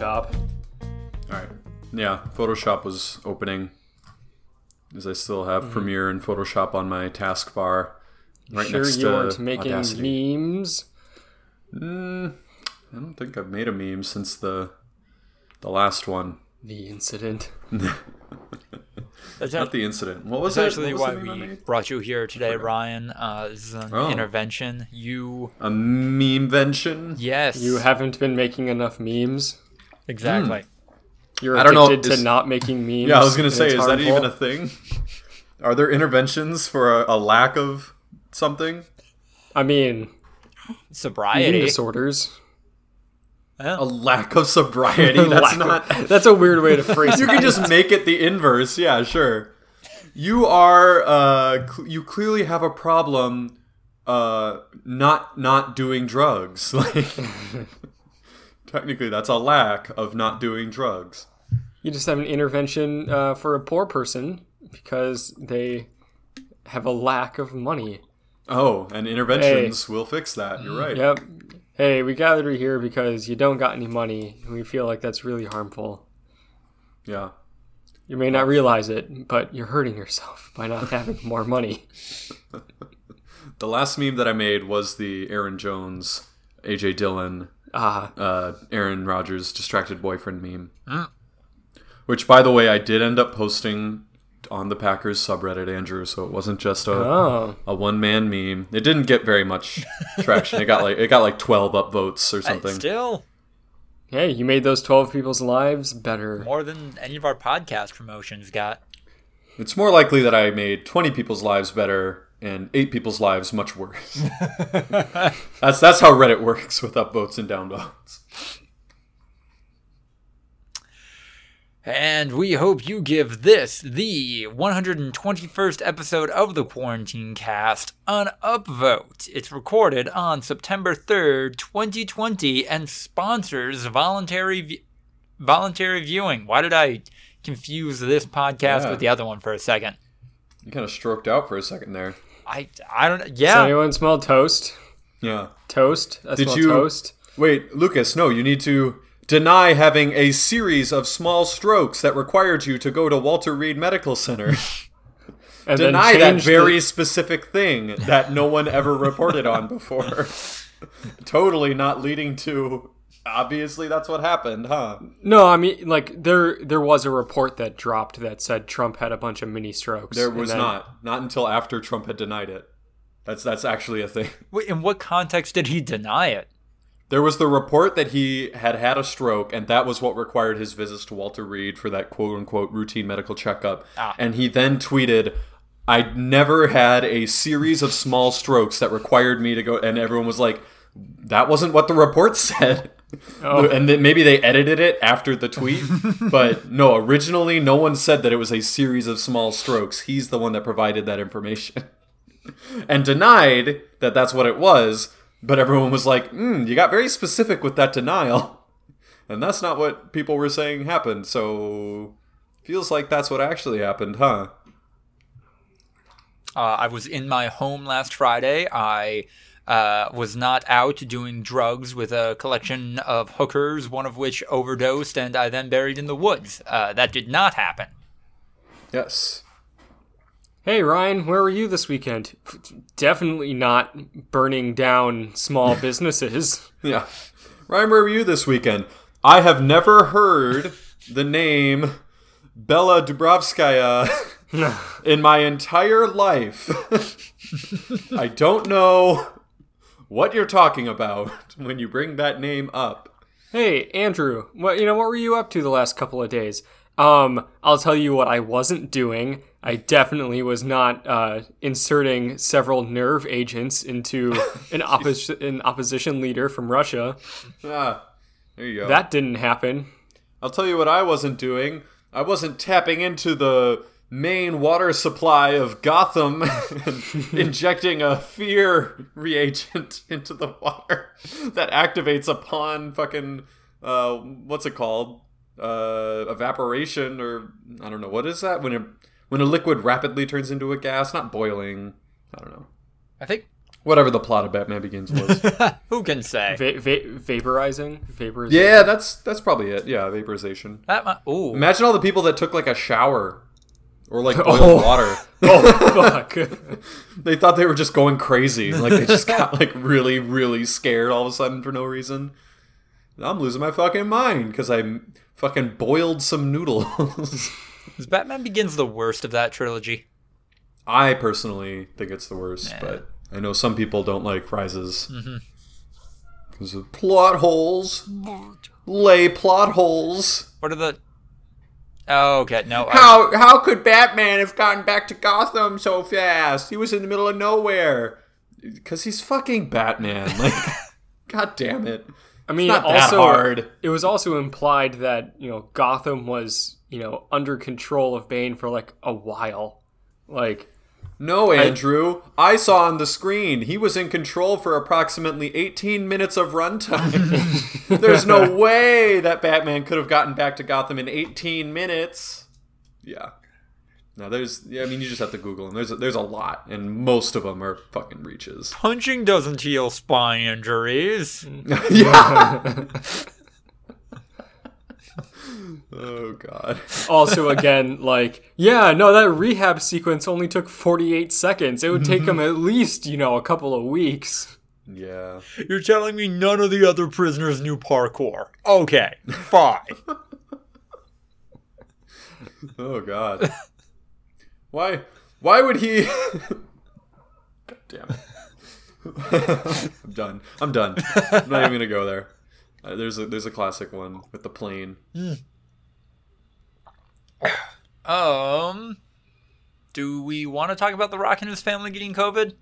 Photoshop. All right. Yeah, Photoshop was opening. As I still have Mm-hmm. Premiere and Photoshop on my taskbar, right sure next you to weren't making Audacity. memes. Mm, I don't think I've made a meme since the the last one. The incident. That's Not the incident. What was That's it? actually What was why the meme I we brought you here today, Ryan. Uh, this is an Oh. intervention. You, A meme-vention? yes, You haven't been making enough memes. Exactly. You're I don't know, addicted to is- not making memes. Yeah, I was gonna say, it's is that even a thing? Are there interventions for a, a lack of something? I mean, eating Sobriety. disorders. A lack of sobriety? That's not. of- That's a weird way to phrase you can just make it the inverse. Yeah, sure. You are. Uh, cl- you clearly have a problem. Uh, not not doing drugs. Like, technically, that's a lack of not doing drugs. You just have an intervention uh, for a poor person because they have a lack of money. Oh, and interventions will fix that. You're right. Yep. Hey, we gathered here because you don't got any money. and We feel like that's really harmful. Yeah. You may not realize it, but you're hurting yourself by not having more money. The last meme that I made was the Aaron Jones, AJ Dillon, Ah, uh, Aaron Rodgers distracted boyfriend meme. Which, by the way, I did end up posting on the Packers subreddit, Andrew. So it wasn't just a, oh, a one man meme. It didn't get very much traction. It got like it got like twelve upvotes or something. Still hey, you made those twelve people's lives better. more than any of our podcast promotions got. It's more likely that I made twenty people's lives better and eight people's lives much worse. that's that's how Reddit works with upvotes and downvotes. And we hope you give this, the 121st episode of the Quarantine Cast, an upvote. It's recorded on September 3rd, 2020, and sponsors voluntary voluntary viewing. Why did I confuse this podcast Yeah. with the other one for a second? You kind of stroked out for a second there. I I don't Does yeah. anyone smell toast? Yeah. Toast? I Did you- toast. Wait, Lucas, no, you need to deny having a series of small strokes that required you to go to Walter Reed Medical Center. And deny then that very the- specific thing that no one ever reported on before. totally not leading to obviously that's what happened, huh? No, I mean, like there there was a report that dropped that said Trump had a bunch of mini strokes. There was then- not. Not until after Trump had denied it. That's that's actually a thing. Wait, in what context did he deny it? There was the report that he had had a stroke, and that was what required his visits to Walter Reed for that quote unquote routine medical checkup. Ah. And he then tweeted, I never had a series of small strokes that required me to go. And everyone was like, that wasn't what the report said. Oh. And then maybe they edited it after the tweet. but no, originally, no one said that it was a series of small strokes. He's the one that provided that information and denied that that's what it was. But everyone was like, mm, you got very specific with that denial. And that's not what people were saying happened. So feels like that's what actually happened, huh? Uh, I was in my home last Friday. I uh, was not out doing drugs with a collection of hookers, one of which overdosed, and I then buried in the woods. Uh, that did not happen. Yes. Hey Ryan, where were you this weekend? Definitely not burning down small businesses. Yeah. Ryan, where were you this weekend? I have never heard the name Bella Dubrovskaya in my entire life. I don't know what you're talking about when you bring that name up. Hey Andrew, what you know? What were you up to the last couple of days? Um, I'll tell you what I wasn't doing. I definitely was not uh, inserting several nerve agents into an, an opposition leader from Russia. Ah, there you go. That didn't happen. I'll tell you what I wasn't doing. I wasn't tapping into the main water supply of Gotham injecting a fear reagent into the water that activates upon fucking uh what's it called? Uh evaporation or I don't know what is that when a when a liquid rapidly turns into a gas, not boiling. I don't know. I think Whatever the plot of Batman Begins was. Who can say? Va- va- vaporizing, vaporizing. yeah, that's that's probably it. Yeah, vaporization. Batman. Ooh. Imagine all the people that took like a shower or like boiled Oh. water. Oh fuck. They thought they were just going crazy. Like they just got like really, really scared all of a sudden for no reason. I'm losing my fucking mind because I fucking boiled some noodles. Is Batman Begins the worst of that trilogy? I personally think it's the worst, Yeah. but I know some people don't like Rises mm-hmm. because of plot holes. Lay plot holes. What are the? Oh, okay. No. I- How how could Batman have gotten back to Gotham so fast? He was in the middle of nowhere. Because he's fucking Batman. Like, god damn it. I mean, not that also, hard. it was also implied that you know Gotham was you know under control of Bane for like a while. Like, No, Andrew. I saw on the screen he was in control for approximately 18 minutes of runtime. There's no way that Batman could have gotten back to Gotham in 18 minutes. Yeah. Now there's, yeah, I mean, you just have to Google them. There's a, there's a lot, and most of them are fucking reaches. Punching doesn't heal spine injuries. yeah. oh god. also again, like, yeah, no, that rehab sequence only took 48 seconds. It would take him at least you know a couple of weeks. Yeah. You're telling me none of the other prisoners knew parkour? Okay, fine. Oh god. Why? Why would he? God damn it. I'm done. I'm done. I'm not even gonna go there. Uh, there's a there's a classic one with the plane. um, do we want to talk about The Rock and his family getting COVID?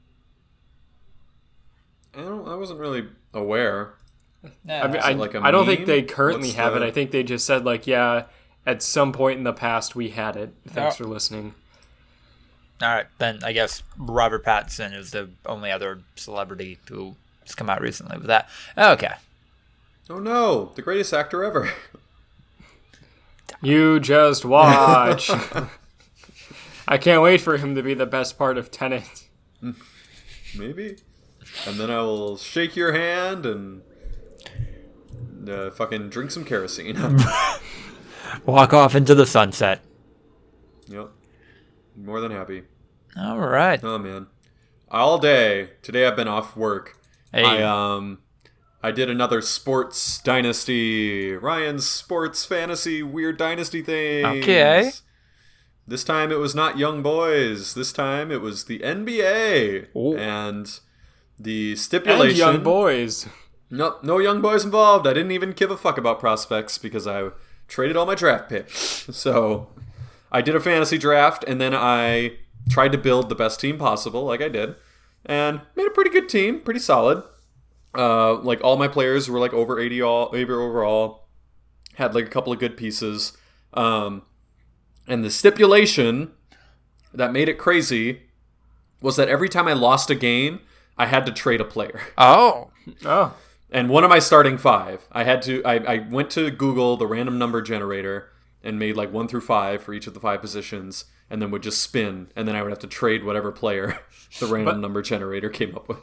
I don't. I wasn't really aware. No. I mean, I, like a I don't think they currently What's have the- it. I think they just said like, yeah, at some point in the past we had it. Thanks Oh. for listening. All right, then I guess Robert Pattinson is the only other celebrity who has come out recently with that. Okay. Oh no, the greatest actor ever. You just watch. I can't wait for him to be the best part of Tenet. Maybe. And then I will shake your hand and uh, fucking drink some kerosene. Walk off into the sunset. yep. More than happy. All right. Oh man. All day today I've been off work. Hey. I um I did another sports dynasty, Ryan's sports fantasy weird dynasty thing. Okay. This time it was not young boys. This time it was the NBA. Ooh. And the stipulation. And young boys. Nope, no young boys involved. I didn't even give a fuck about prospects because I traded all my draft picks. So I did a fantasy draft and then I tried to build the best team possible, like I did, and made a pretty good team, pretty solid. Uh, like all my players were like over 80 all, 80 overall. Had like a couple of good pieces. Um, and the stipulation that made it crazy was that every time I lost a game, I had to trade a player. Oh. Oh, And one of my starting five, I had to. I, I went to Google the random number generator and made like one through five for each of the five positions, and then would just spin, and then I would have to trade whatever player the random But- number generator came up with.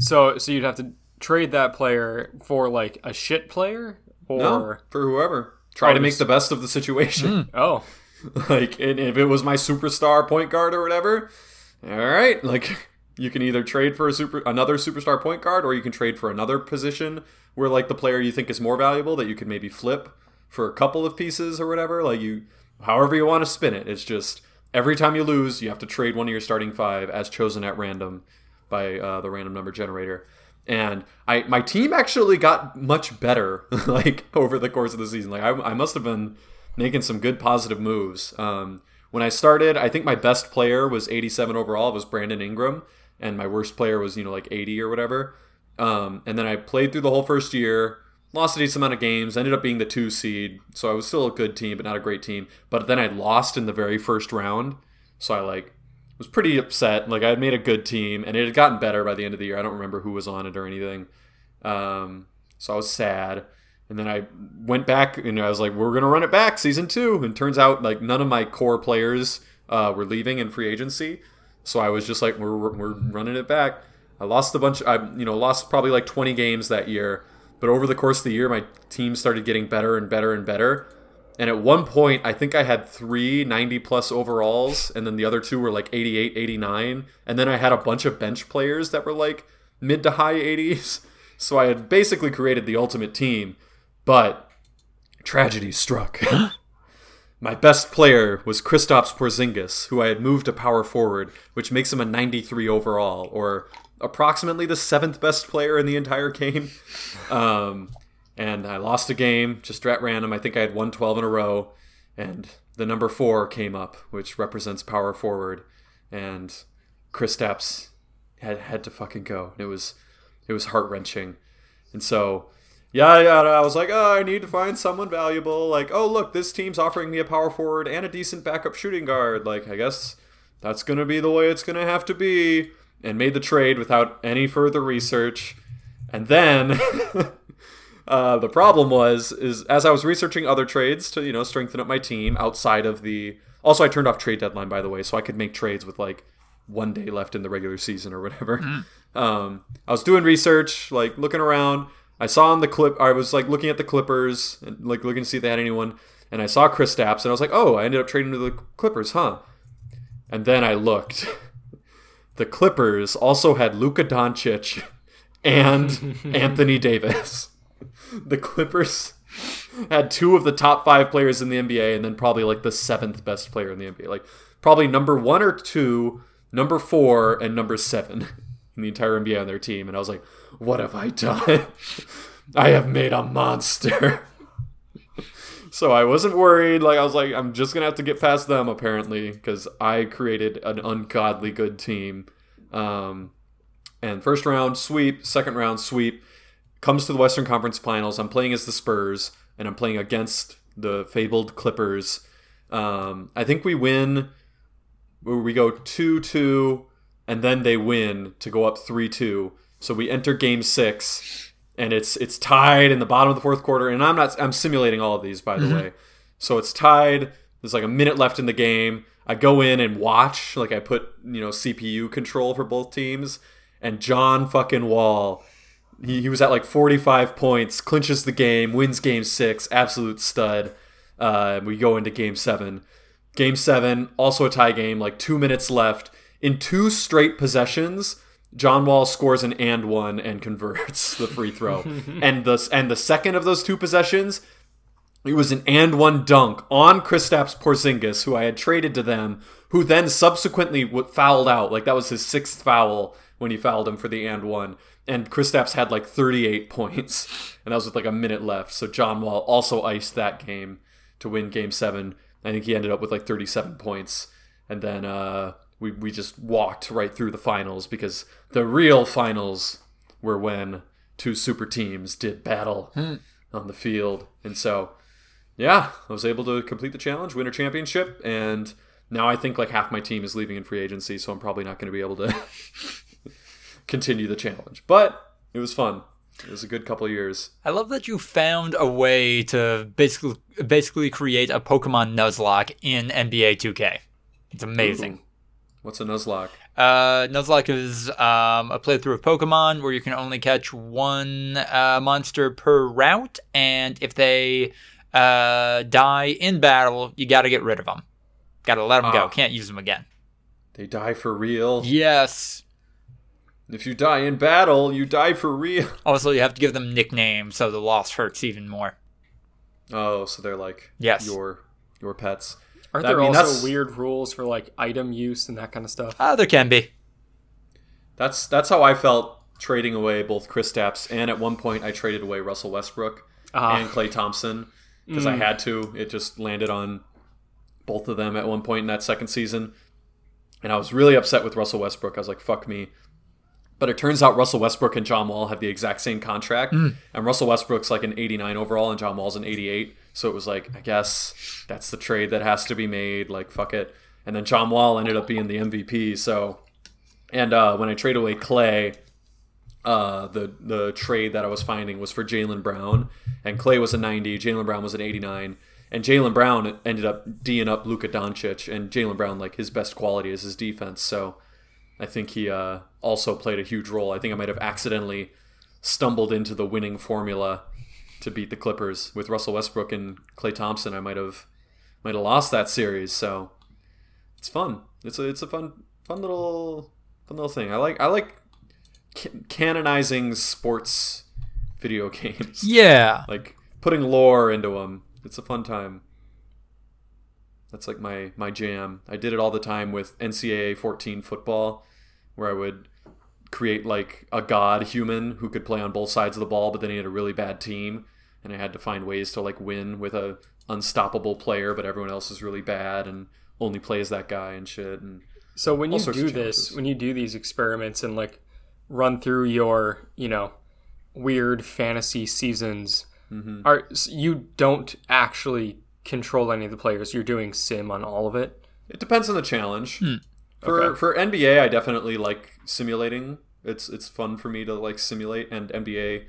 so so you'd have to trade that player for like a shit player, or No, for whoever. Try Oh, to make the best of the situation. oh, like, and if it was my superstar point guard or whatever, all right, like you can either trade for a super another superstar point guard, or you can trade for another position where like the player you think is more valuable that you could maybe flip for a couple of pieces or whatever. Like you, however you want to spin it. It's just every time you lose, you have to trade one of your starting five as chosen at random by uh, the random number generator. And I, my team actually got much better, like over the course of the season. Like I, I must have been making some good positive moves. Um, when I started, I think my best player was 87 overall. It was Brandon Ingram, and my worst player was you know like 80 or whatever. Um, and then I played through the whole first year, lost a decent amount of games, ended up being the two seed. So I was still a good team, but not a great team. But then I lost in the very first round, so I like was pretty upset. Like I had made a good team, and it had gotten better by the end of the year. I don't remember who was on it or anything. Um, so I was sad. And then I went back and I was like, we're going to run it back season two. And turns out like none of my core players uh, were leaving in free agency. So I was just like, we're, we're running it back. I lost a bunch. I you know lost probably like 20 games that year. But over the course of the year, my team started getting better and better and better. And at one point, I think I had three 90 plus overalls, and then the other two were like 88, 89. And then I had a bunch of bench players that were like mid to high 80s. So I had basically created the ultimate team. But tragedy struck. My best player was Kristaps Porzingis, who I had moved to power forward, which makes him a 93 overall, or approximately the seventh best player in the entire game. Um, and I lost a game just at random. I think I had 112 in a row, and the number four came up, which represents power forward, and Kristaps had had to fucking go. It was it was heart wrenching, and so yeah, yeah, I was like, oh, I need to find someone valuable. Like, oh, look, this team's offering me a power forward and a decent backup shooting guard. Like, I guess that's gonna be the way it's gonna have to be. And made the trade without any further research. And then uh, the problem was, is as I was researching other trades to you know strengthen up my team outside of the. Also, I turned off trade deadline by the way, so I could make trades with like one day left in the regular season or whatever. Um, I was doing research, like looking around. I saw on the clip, I was like looking at the Clippers and like looking to see if they had anyone, and I saw Kristaps, and I was like, oh, I ended up trading to the Clippers, huh? And then I looked. the Clippers also had Luka Doncic and Anthony Davis. The Clippers had two of the top five players in the NBA, and then probably like the seventh best player in the NBA. Like probably number one or two, number four, and number seven in the entire NBA on their team. And I was like, what have I done? I have made a monster. so I wasn't worried. Like I was like, I'm just gonna have to get past them apparently because I created an ungodly good team. Um, and first round sweep, second round sweep, comes to the Western Conference Finals. I'm playing as the Spurs, and I'm playing against the fabled Clippers. Um, I think we win. We go two two, and then they win to go up three two. So we enter Game Six, and it's it's tied in the bottom of the fourth quarter. And I'm not I'm simulating all of these by the way. So it's tied. There's like a minute left in the game. I go in and watch. Like I put you know CPU control for both teams, and John fucking Wall. He, he was at like 45 points, clinches the game, wins game six, absolute stud. Uh, we go into game seven. Game seven, also a tie game, like two minutes left. In two straight possessions, John Wall scores an and one and converts the free throw. and the and the second of those two possessions, it was an and one dunk on Kristaps Porzingis, who I had traded to them, who then subsequently fouled out. Like that was his sixth foul when he fouled him for the and one. And Kristaps had like 38 points, and that was with like a minute left. So John Wall also iced that game to win Game Seven. I think he ended up with like 37 points, and then uh, we we just walked right through the finals because the real finals were when two super teams did battle on the field, and so yeah, I was able to complete the challenge, win a championship, and now I think like half my team is leaving in free agency, so I'm probably not going to be able to continue the challenge. But it was fun. It was a good couple of years. I love that you found a way to basically basically create a Pokemon Nuzlocke in NBA 2K. It's amazing. What's a Nuzlocke? Uh, Nuzlocke is um, a playthrough of Pokemon where you can only catch one uh, monster per route, and if they uh, die in battle, you got to get rid of them. Got to let them go. Ah. Can't use them again. They die for real. Yes. If you die in battle, you die for real. Also, you have to give them nicknames so the loss hurts even more. Oh, so they're like Yes. your your pets. Aren't I there mean, also that's- weird rules for like item use and that kind of stuff? Uh, there can be. That's that's how I felt trading away both Kristaps and at one point I traded away Russell Westbrook Ah. and Klay Thompson because I had to. It just landed on both of them at one point in that second season. And I was really upset with Russell Westbrook. I was like, fuck me. But it turns out Russell Westbrook and John Wall have the exact same contract. And Russell Westbrook's like an 89 overall and John Wall's an 88. So it was like, I guess that's the trade that has to be made. Like, fuck it. And then John Wall ended up being the MVP. So, and uh, when I trade away Klay, uh, the the trade that I was finding was for Jaylen Brown, and Klay was a 90, Jaylen Brown was an 89, and Jaylen Brown ended up D'ing up Luka Doncic, and Jaylen Brown like his best quality is his defense. So I think he uh, also played a huge role. I think I might have accidentally stumbled into the winning formula to beat the Clippers with Russell Westbrook and Klay Thompson. I might have might have lost that series. So it's fun. It's a it's a fun fun little fun little thing. I like I like canonizing sports video games. Yeah. like putting lore into them. It's a fun time. That's like my my jam. I did it all the time with NCAA 14 football, where I would create like a god human who could play on both sides of the ball, but then he had a really bad team, and I had to find ways to like win with a unstoppable player, but everyone else is really bad and only plays that guy and shit. And So when you do this, when you do these experiments and like run through your, you know, weird fantasy seasons, Mm-hmm. are you don't actually control any of the players. You're doing sim on all of it. It depends on the challenge. For Okay. for NBA, I definitely like simulating. It's it's fun for me to like simulate, and NBA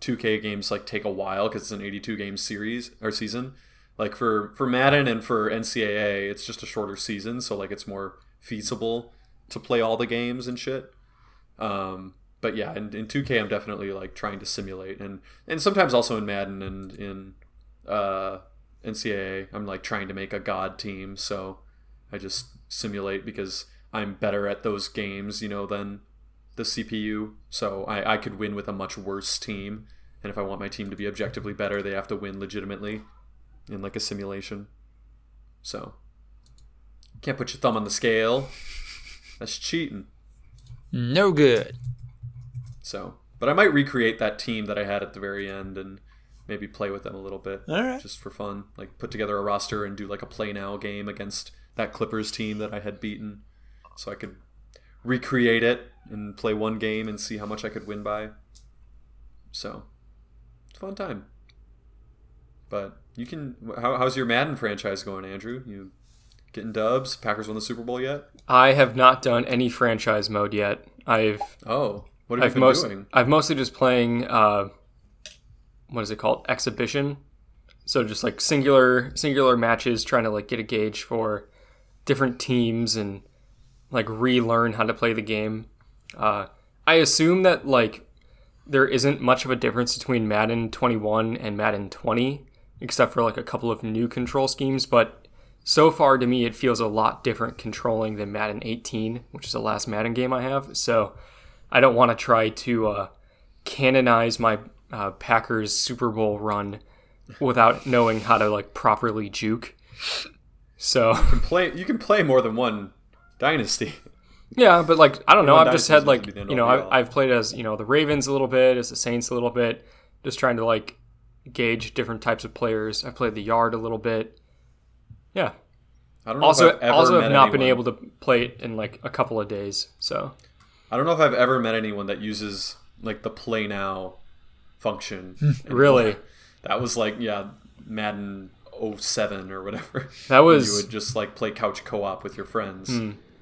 2K games like take a while because it's an 82 game series or season. Like for for Madden and for NCAA, it's just a shorter season, so like it's more feasible to play all the games and shit. Um, but yeah, in, in 2K, I'm definitely like trying to simulate, and and sometimes also in Madden and in uh, NCAA, I'm like trying to make a god team. So I just simulate because I'm better at those games, you know, than the CPU. So I, I could win with a much worse team. And if I want my team to be objectively better, they have to win legitimately in like a simulation. So can't put your thumb on the scale. That's cheating. No good. So, but I might recreate that team that I had at the very end and maybe play with them a little bit, All right. just for fun. Like put together a roster and do like a play now game against that Clippers team that I had beaten, so I could recreate it and play one game and see how much I could win by. So, it's a fun time. But you can. How, how's your Madden franchise going, Andrew? You getting dubs? Packers won the Super Bowl yet? I have not done any franchise mode yet. I've Oh, what have I've you been most doing? I've mostly just playing uh, what is it called exhibition. So just like singular singular matches, trying to like get a gauge for different teams and like relearn how to play the game. Uh, I assume that like there isn't much of a difference between Madden 21 and Madden 20, except for like a couple of new control schemes. But so far to me, it feels a lot different controlling than Madden 18, which is the last Madden game I have. So I don't want to try to uh, canonize my uh, Packers Super Bowl run without knowing how to like properly juke. So play you can play more than one dynasty. yeah, but like I don't know. I've just had like have to be the you know I've. I've played as you know the Ravens a little bit, as the Saints a little bit, just trying to like gauge different types of players. I played the yard a little bit. Yeah. I don't know Also, if I've ever also have not been able to play it in like a couple of days. So I don't know if I've ever met anyone that uses like the play now function. really, That was like yeah, Madden 07 or whatever. that was you would just like play couch co-op with your friends.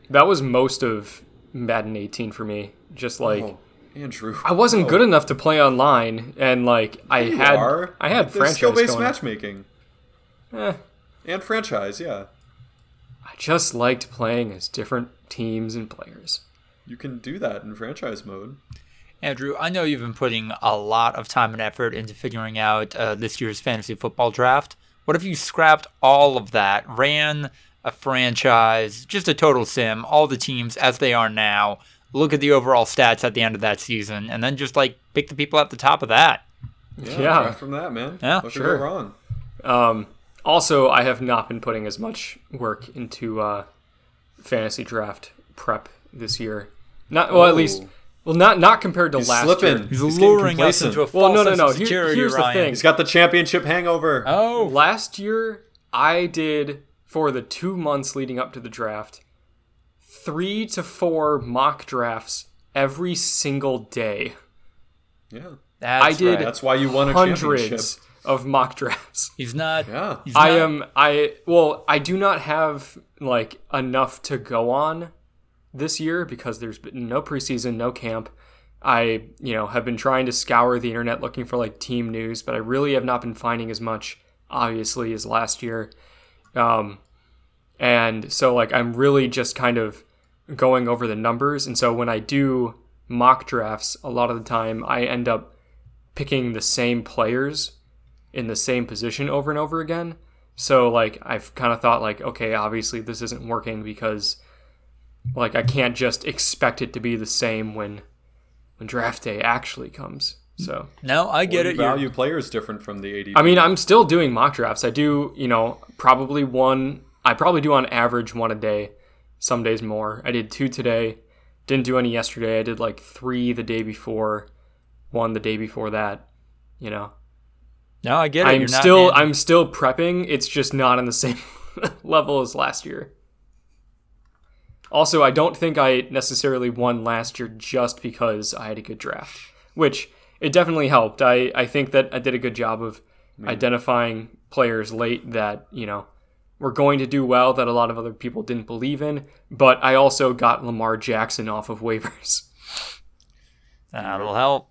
that was most of Madden 18 for me. Just like oh, Andrew. I wasn't no. good enough to play online, and like I You had are. I had There's franchise skill-based matchmaking Eh, and franchise. Yeah, I just liked playing as different teams and players. you can do that in franchise mode. Andrew, I know you've been putting a lot of time and effort into figuring out uh, this year's fantasy football draft. What if you scrapped all of that, ran a franchise, just a total sim, all the teams as they are now, look at the overall stats at the end of that season, and then just like pick the people at the top of that? Yeah, Yeah. from that man. Yeah, what sure. go wrong? Um, also, I have not been putting as much work into uh, fantasy draft prep this year. Not well, at least Ooh. Well, not not compared to He's last slipping. year. He's, He's getting luring us complacent. into a false Well, no, no, sense no. of Here- security, here's the thing. He's got the championship hangover. Oh, Last year, I did for the two months leading up to the draft, three to four mock drafts every single day. Yeah, that's I did right. that's why you won a championship. Hundreds of mock drafts. He's not. Yeah. He's I not- am I well, I do not have like enough to go on this year because there's been no preseason, no camp. I, you know, have been trying to scour the internet looking for like team news, but I really have not been finding as much obviously as last year. Um and so like I'm really just kind of going over the numbers, and so when I do mock drafts, a lot of the time I end up picking the same players in the same position over and over again. So like I've kind of thought like okay, obviously this isn't working because like I can't just expect it to be the same when when draft day actually comes. So No, I get Or it. you You're- value players different from the ADP. I mean, I'm still doing mock drafts. I do, you know, probably one. I probably do on average one a day. Some days more. I did two today. Didn't do any yesterday. I did like three the day before, one the day before that. You know, No, I get it. I'm You're not still I'm still prepping. It's just not on the same level as last year. Also, I don't think I necessarily won last year just because I had a good draft, which it definitely helped. I, I think that I did a good job of identifying players late that, you know, were going to do well that a lot of other people didn't believe in, but I also got Lamar Jackson off of waivers. That'll help.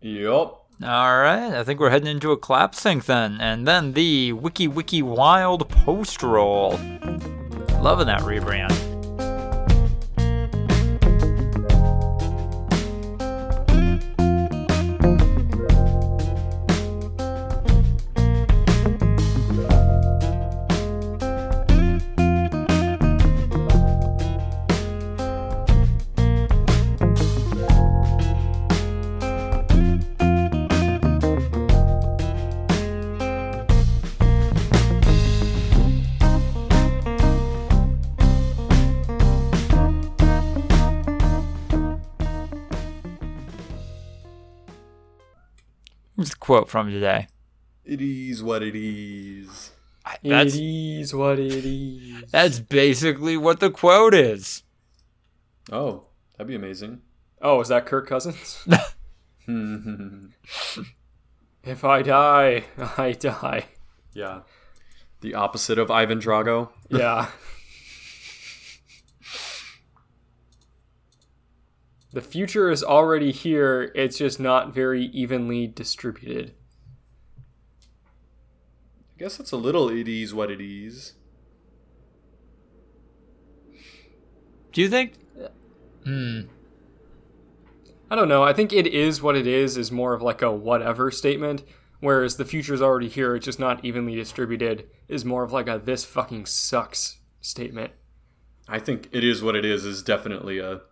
Yup. All right, I think we're heading into a clap sync then, and then the Wiki Wiki Wild post roll. Loving that rebrand. Quote from today. It is what it is. I- That's it is what it is. that's basically what the quote is. Oh, that'd be amazing. Oh, is that Kirk Cousins? if I die, I die. Yeah. The opposite of Ivan Drago. Yeah. The future is already here, it's just not very evenly distributed. I guess it's a little it is what it is. Do you think? Hmm. I don't know. I think it is what it is is more of like a whatever statement, whereas the future is already here, it's just not evenly distributed is more of like a this fucking sucks statement. I think it is what it is is definitely a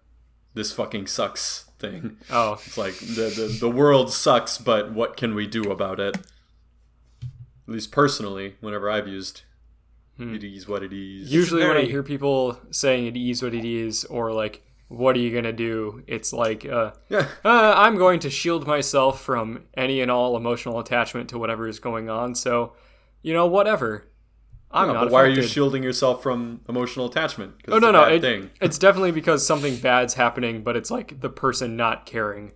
this fucking sucks thing. Oh, It's like the, the the world sucks, but what can we do about it? At least personally, whenever I've used it is what it is. usually when I hear people saying it is what it is or like what are you going to do? It's like uh yeah. uh, I'm going to shield myself from any and all emotional attachment to whatever is going on. So, you know, whatever. I'm Yeah, not. but why are you shielding yourself from emotional attachment? Oh it's no, a no. bad It, thing. it's definitely because something bad's happening, but it's like the person not caring.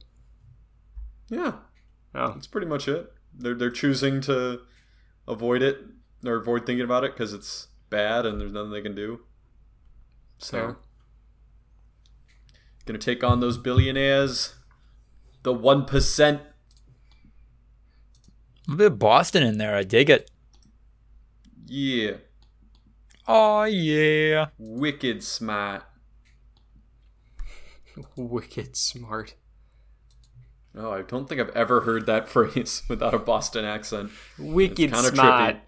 Yeah, Oh, that's pretty much it. They're they're choosing to avoid it or avoid thinking about it because it's bad and there's nothing they can do. So fair. gonna take on those billionaires, the one percent. A bit of Boston in there. I dig it. Yeah, Oh yeah. wicked smart. Wicked smart. Oh, I don't think I've ever heard that phrase without a Boston accent. Wicked kinda smart. trippy.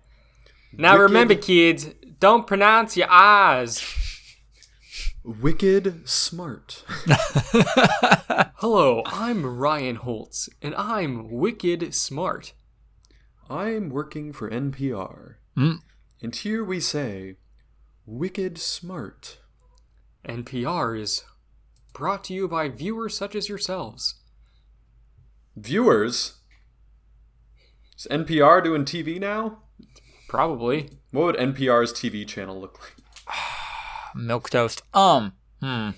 Now Wicked- remember, kids, don't pronounce your R's. Wicked smart. Hello, I'm Ryan Holtz, and I'm wicked smart. I'm working for NPR. Mm. And here we say, wicked smart. NPR is brought to you by viewers such as yourselves. Viewers? Is NPR doing TV now? Probably. What would NPR's TV channel look like? Milk toast. Um. Hmm.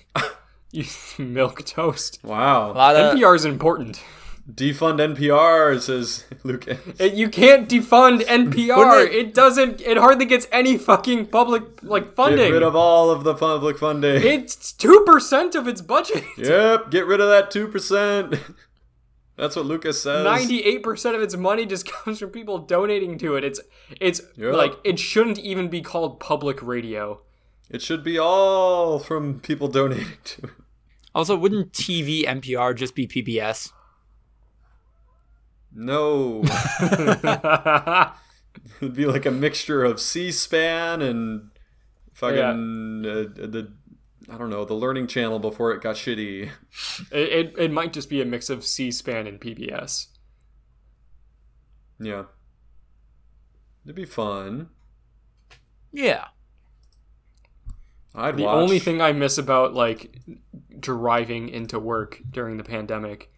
You milk toast. A Wow. lot of. NPR is important. Defund NPR, says Lucas. It- you can't defund NPR. Wouldn't It doesn't. It hardly gets any fucking public like funding. Get rid of all of the public funding. it's two percent of its budget. yep, get rid of that 2%. That's what Lucas says. Ninety-eight percent of its money just comes from people donating to it. It's it's Yep. like it shouldn't even be called public radio. It should be all from people donating to it. Also, wouldn't TV NPR just be PBS? No. It'd be like a mixture of C-SPAN and fucking uh, the I don't know the Learning Channel before it got shitty. It, it, it might just be a mix of C-SPAN and PBS. Yeah, it'd be fun. Yeah. I'd The watch. only thing I miss about like driving into work during the pandemic,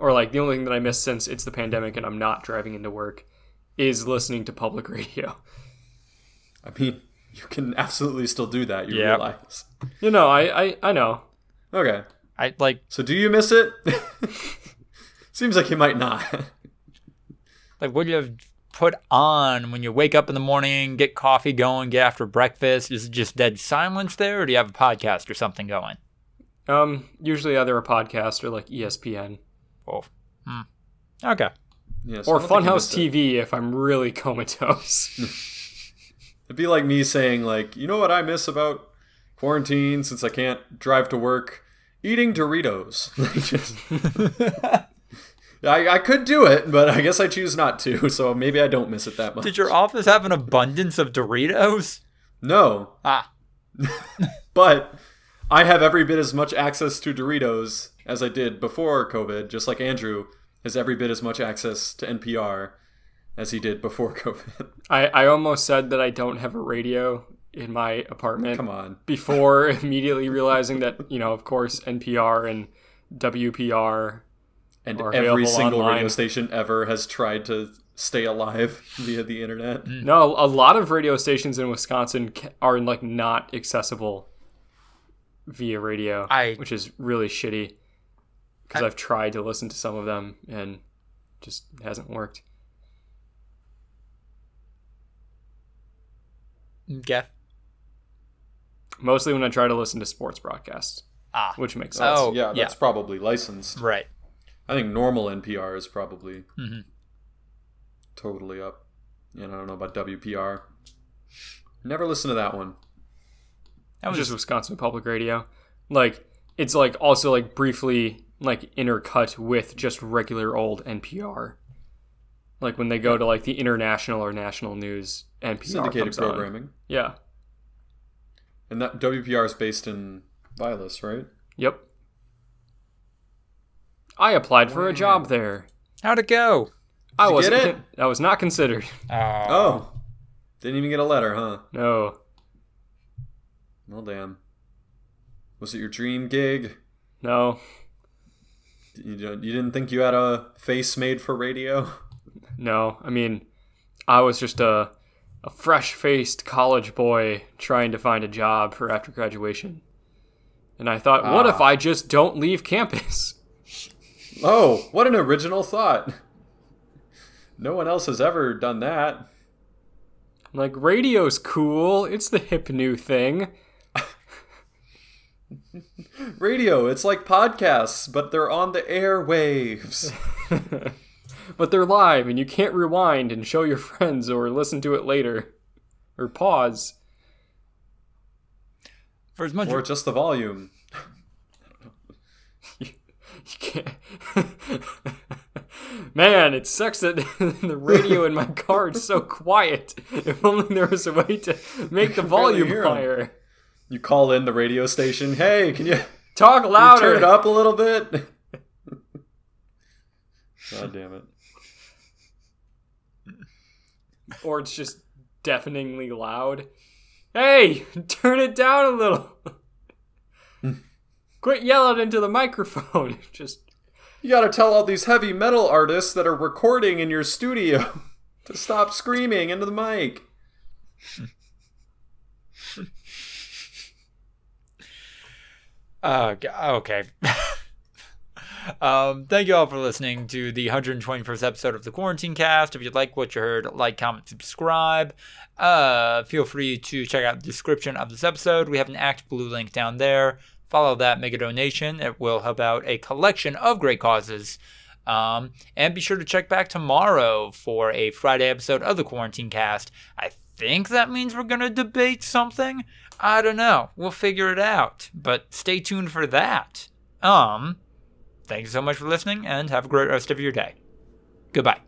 or like the only thing that I miss since it's the pandemic and I'm not driving into work, is listening to public radio. I mean, you can absolutely still do that. You Yep. realize? You know, I I, I know. Okay, I like so do you miss it? Seems like you might not. like what do you have put on when you wake up in the morning, get coffee going, get after breakfast? Is it just dead silence there, or do you have a podcast or something going? Um, usually either a podcast or like ESPN Oh, hmm. okay. Yeah, so or don't think you Funhouse missed it. TV if I'm really comatose. It'd be like me saying, like, you know what I miss about quarantine since I can't drive to work? Eating Doritos. Just- I, I could do it, but I guess I choose not to, so maybe I don't miss it that much. Did your office have an abundance of Doritos? No, Ah, but I have every bit as much access to Doritos as I did before COVID, just like Andrew has every bit as much access to NPR as he did before COVID. I, I almost said that I don't have a radio in my apartment Come on. before immediately realizing that, you know, of course, NPR and WPR. And every single radio station ever has tried to stay alive via the internet. No, a lot of radio stations in Wisconsin are like not accessible via radio, I- which is really shitty because I've tried to listen to some of them and just hasn't worked. okay. Mostly when I try to listen to sports broadcasts, Ah, which makes sense. Oh, yeah, yeah. that's probably licensed. right. I think normal NPR is probably Mhm. totally up. And I don't know about WPR. Never listen to that one. That was just Wisconsin Public Radio. Like it's like also like briefly like intercut with just regular old NPR. Like when they go to like the international or national news, NPR Syndicated comes on. programming. Yeah. And that WPR is based in Vilas, right? Yep. I applied for a job there. how'd it go? I wasn't. it? con- I was not considered. Oh, Oh. Didn't even get a letter, huh? No. Well, damn. Was it your dream gig? No. You, you didn't think you had a face made for radio? No. I mean, I was just a a fresh-faced college boy trying to find a job for after graduation. And I thought, what Ah. if I just don't leave campus? Oh, what an original thought. No one else has ever done that. Like radio's cool. It's the hip new thing. Radio, it's like podcasts, but they're on the airwaves. But they're live and you can't rewind and show your friends or listen to it later. Or pause. for as much or just the volume. You can't. Man, it sucks that the radio in my car is so quiet. If only there was a way to make the volume higher. You call in the radio station. Hey, can you, can Talk you louder. turn it up a little bit? God damn it. Or it's just deafeningly loud. Hey, turn it down a little. Quit yelling into the microphone. Just You gotta tell all these heavy metal artists that are recording in your studio to stop screaming into the mic. Uh, okay. um, thank you all for listening to the 121st episode of the Quarantine Cast. If you like what you heard, like, comment, subscribe. Uh, feel free to check out the description of this episode. We have an ActBlue link down there. Follow that, make a donation. It will help out a collection of great causes. Um, and be sure to check back tomorrow for a Friday episode of the Quarantine Cast. I think that means we're going to debate something. I don't know. We'll figure it out. But stay tuned for that. Um, thank you so much for listening and have a great rest of your day. Goodbye.